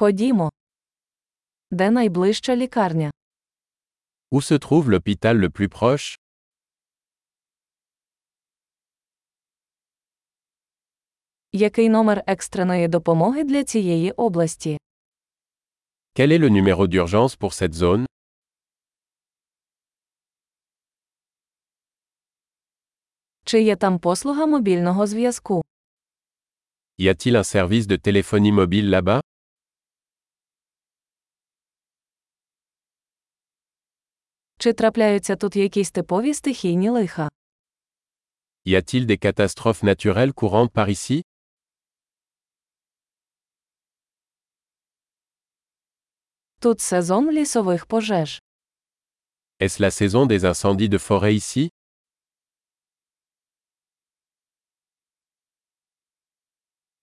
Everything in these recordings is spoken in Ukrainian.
Ходімо. Де найближча лікарня? Où se trouve l'hôpital le plus proche Який номер екстреної допомоги для цієї області? Quel est le numéro d'urgence pour cette zone Чи є там послуга мобільного зв'язку? Y a-t-il un service de téléphonie mobile là-bas Чи трапляються тут якісь типові стихійні лиха? Y a-t-il des catastrophes naturelles courantes par ici Тут сезон лісових пожеж. Est-ce la saison des incendies de forêt ici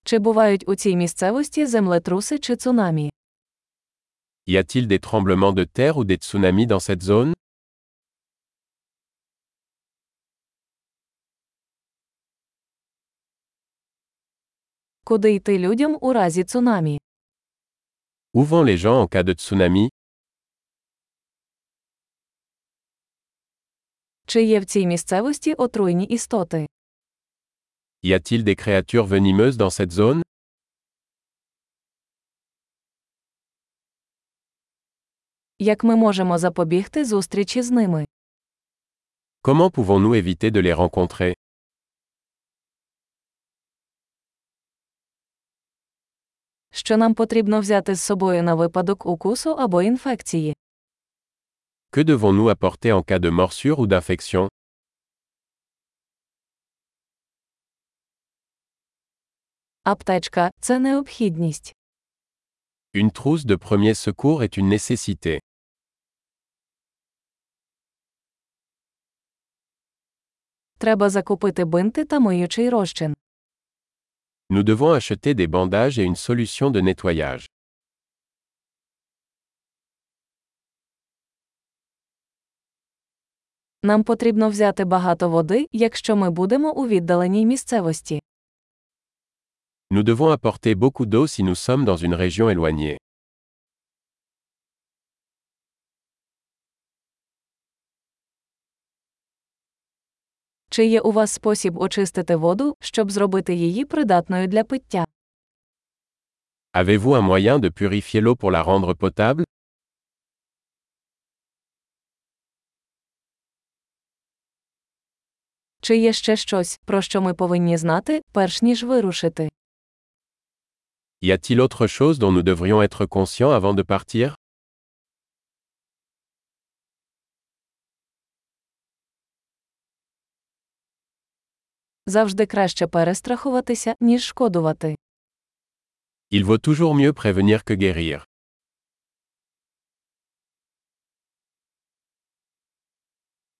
Чи бувають у цій місцевості землетруси чи цунамі? Y a-t-il des tremblements de terre ou des tsunamis dans cette zone Куди йти людям у разі цунамі? Où vont les gens en cas de tsunami Чи є в цій місцевості отруйні істоти? Y a-t-il des créatures venimeuses dans cette zone Як ми можемо запобігти зустрічі з ними? Comment pouvons-nous éviter de les rencontrer Що нам потрібно взяти з собою на випадок укусу або інфекції? Que devons-nous apporter en cas de morsure ou d'infection Аптечка це необхідність. Une trousse de premier secours est une nécessité. Треба закупити бинти та миючий розчин. Nous devons acheter des bandages et une solution de nettoyage. Нам потрібно взяти багато води, якщо ми будемо у віддаленій місцевості. Nous devons apporter beaucoup d'eau si nous sommes dans une région éloignée. Чи є у вас спосіб очистити воду, щоб зробити її придатною для пиття? Avez-vous un moyen de purifier l'eau pour la rendre potable Чи є ще щось, про що ми повинні знати, перш ніж вирушити? Y a-t-il autre chose dont nous devrions être conscients avant de partir Завжди краще перестрахуватися, ніж шкодувати. Il vaut toujours mieux prévenir que guérir.